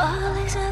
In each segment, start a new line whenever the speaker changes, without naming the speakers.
All is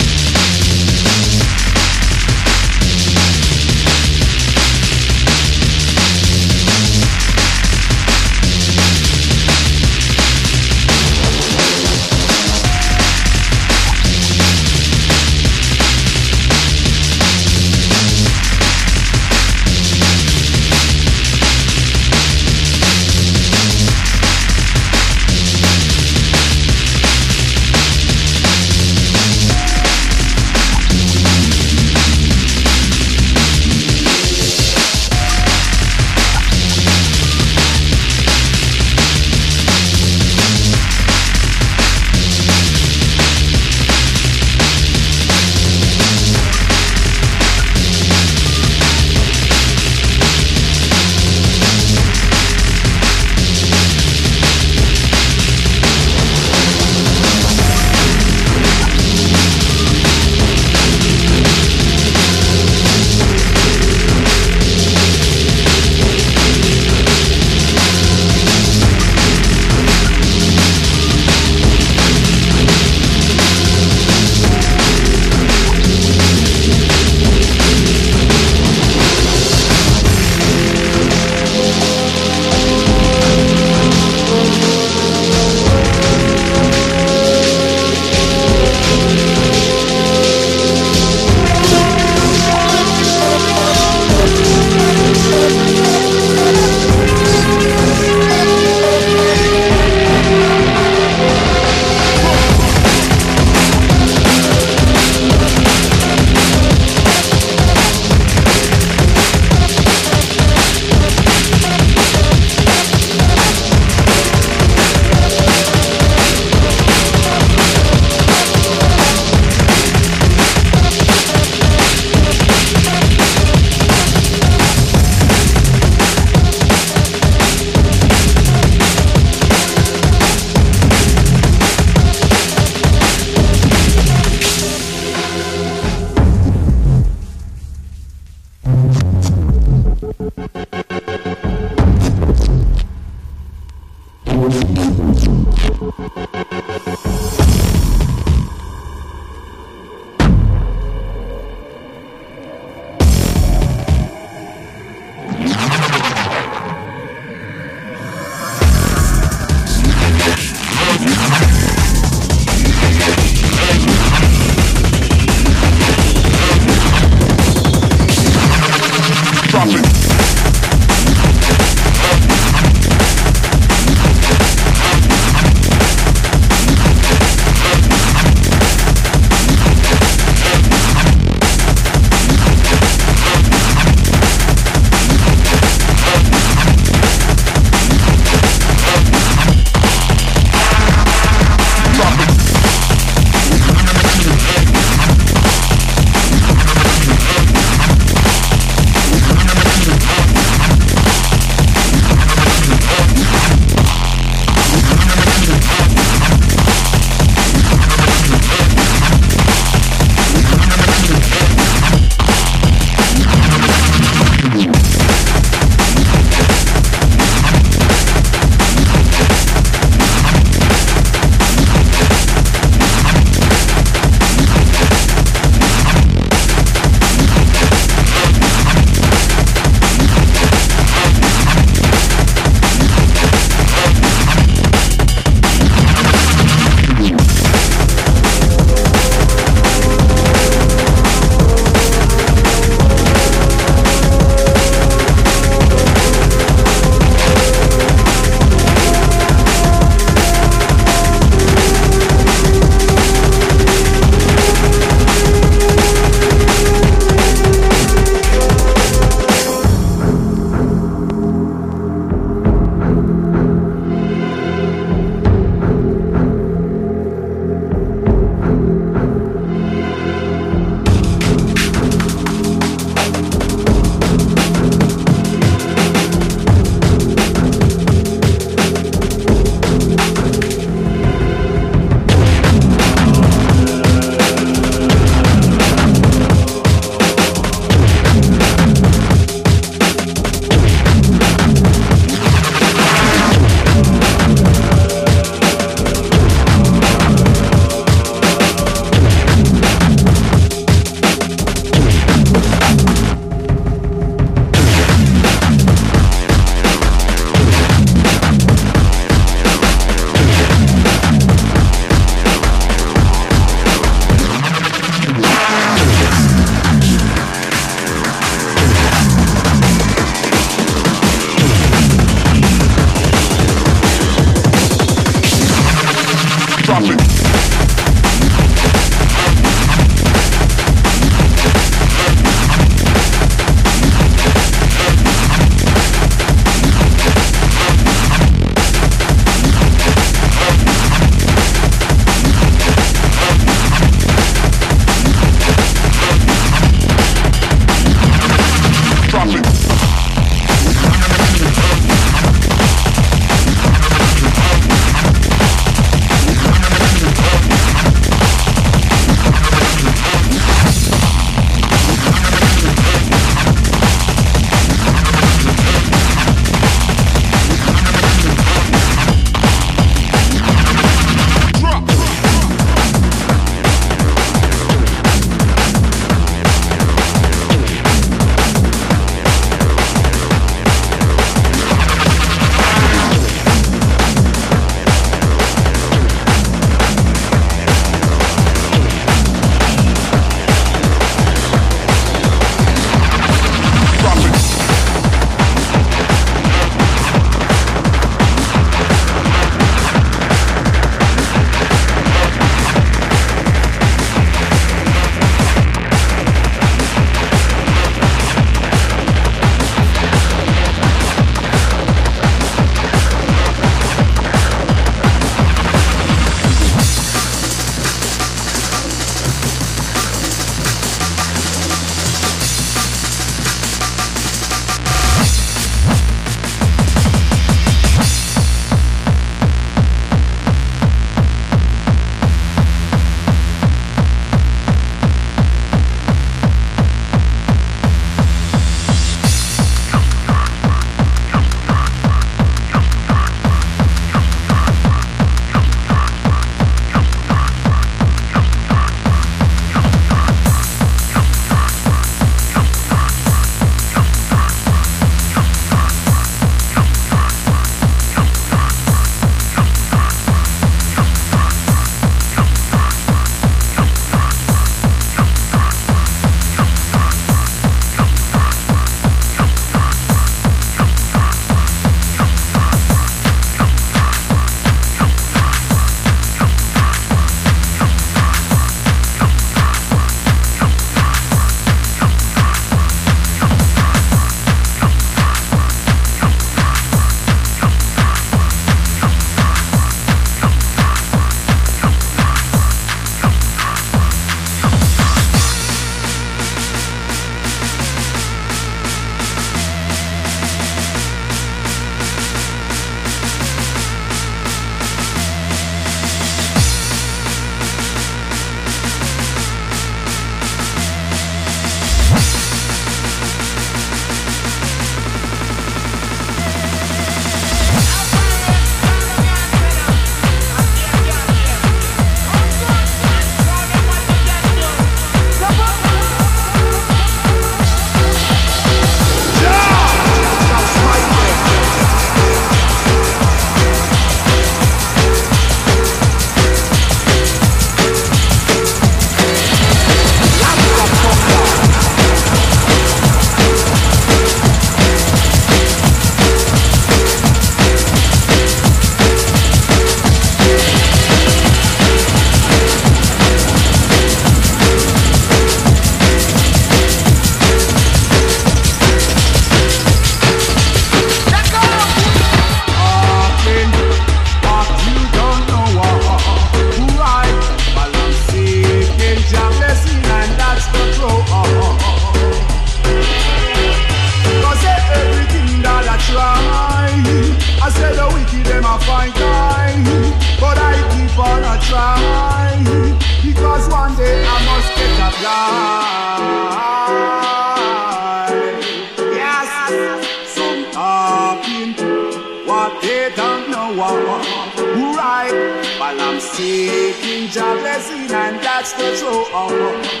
And that's the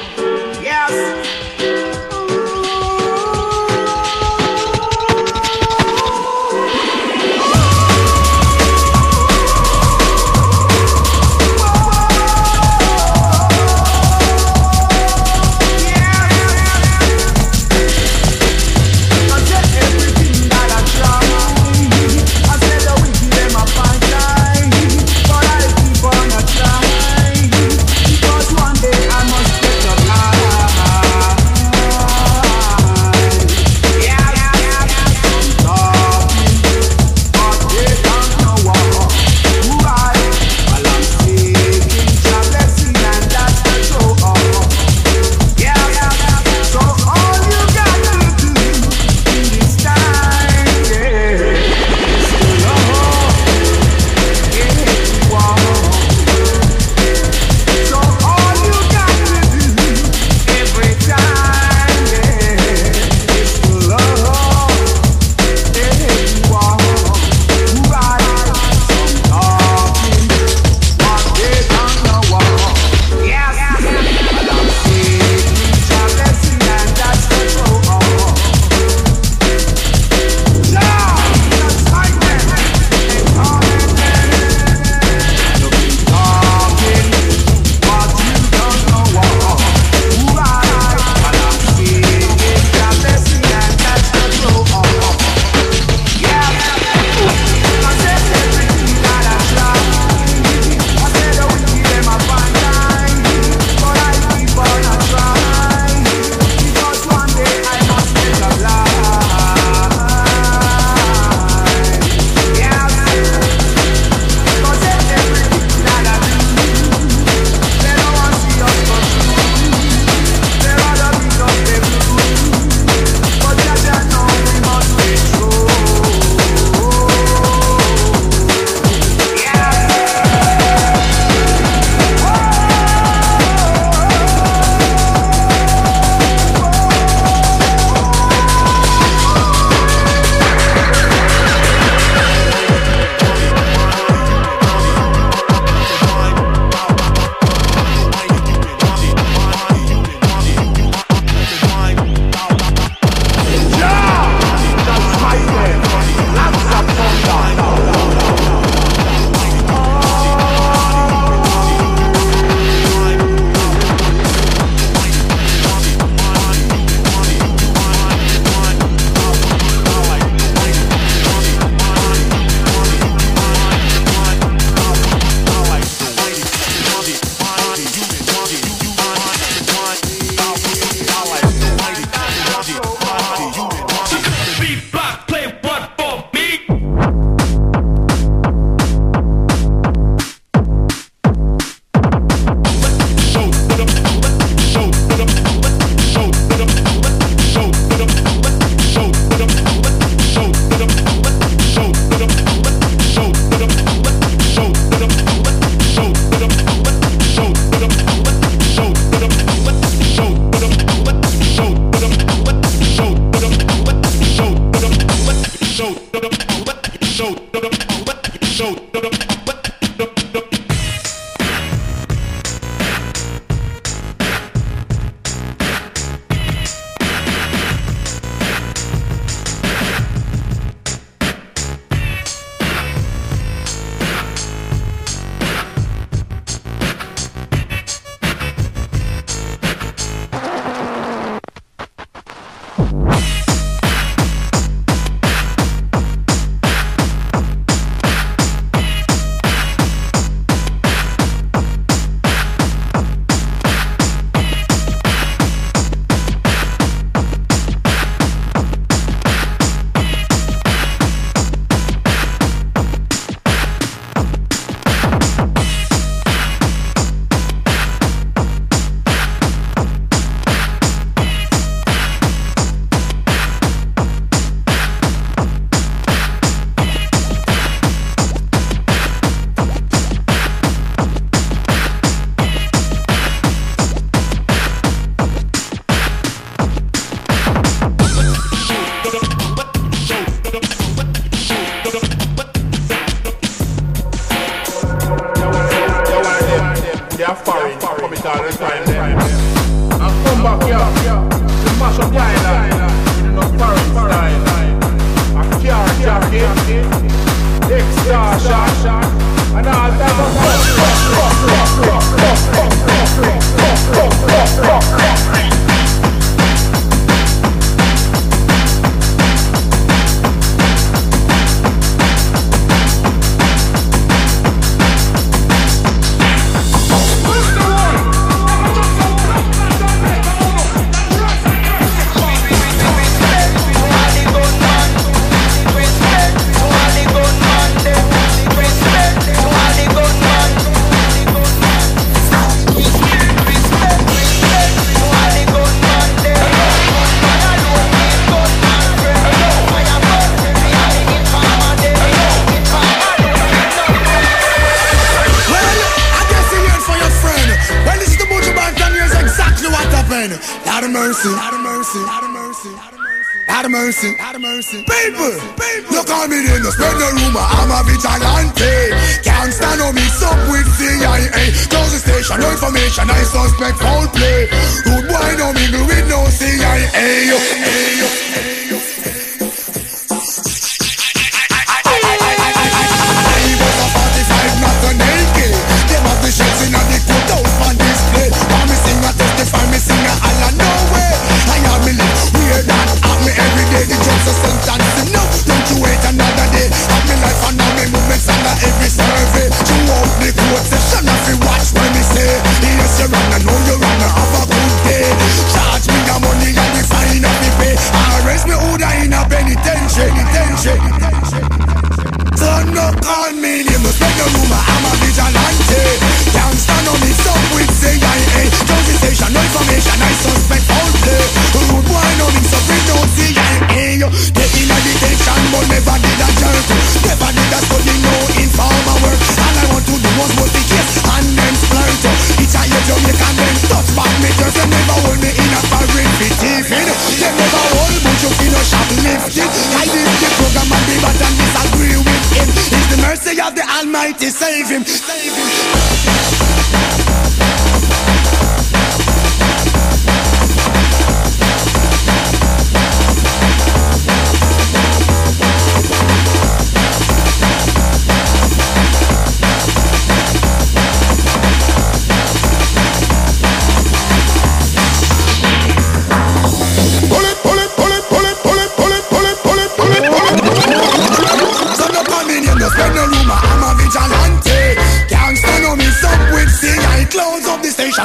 People, people, look on me in the spread the rumor. I'm a vigilante. Can't stand on me, up with CIA. Close the station, no information. I suspect foul play. Rude boy, no mingle with no CIA. Hey, hey, Almighty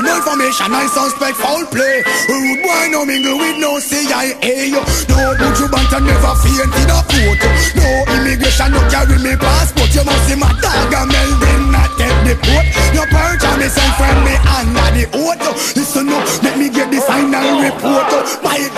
No information, I suspect foul play. Rude boy no mingle with no CIA No good you banter never faint in a court No immigration, no carry me passport. You must see my dog and melding not get deport No perjure me send friend me under the oath Listen up, let me get the final report. Bite